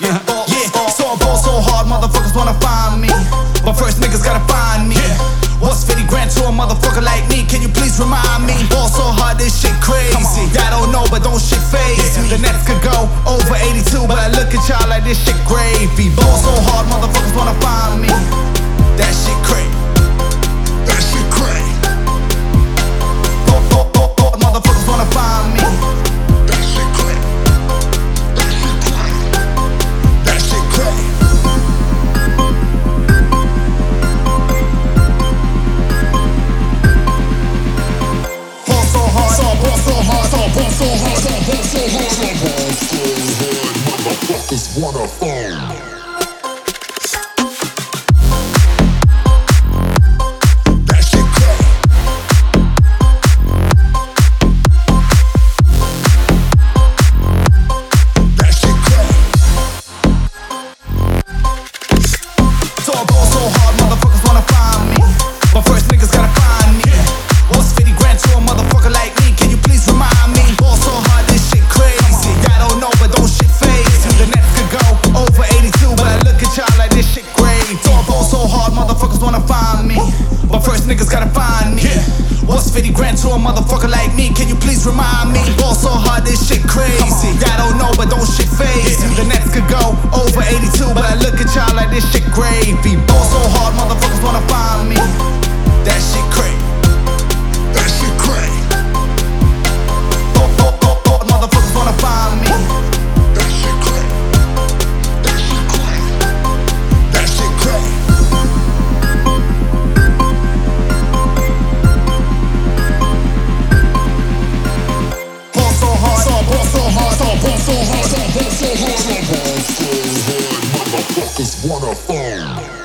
Yeah, yeah. So I ball so hard, motherfuckers wanna find me. But first, niggas gotta find me. What's 50 grand to a motherfucker like me? Can you please remind me? Ball so hard, this shit crazy. I don't know, but don't shit phase me. The next could go over 82, but I look at y'all like this shit gravy. Ball so hard, motherfucker. Motherfuckers wanna find. First, niggas gotta find me. What's 50 grand to a motherfucker like me? Can you please remind me? Ball so hard, this shit crazy. I don't know, but don't shit phase me. The Nets could go so hard, so ball so hard, so ball so hard, so ball so hard. Motherfuckers wanna find.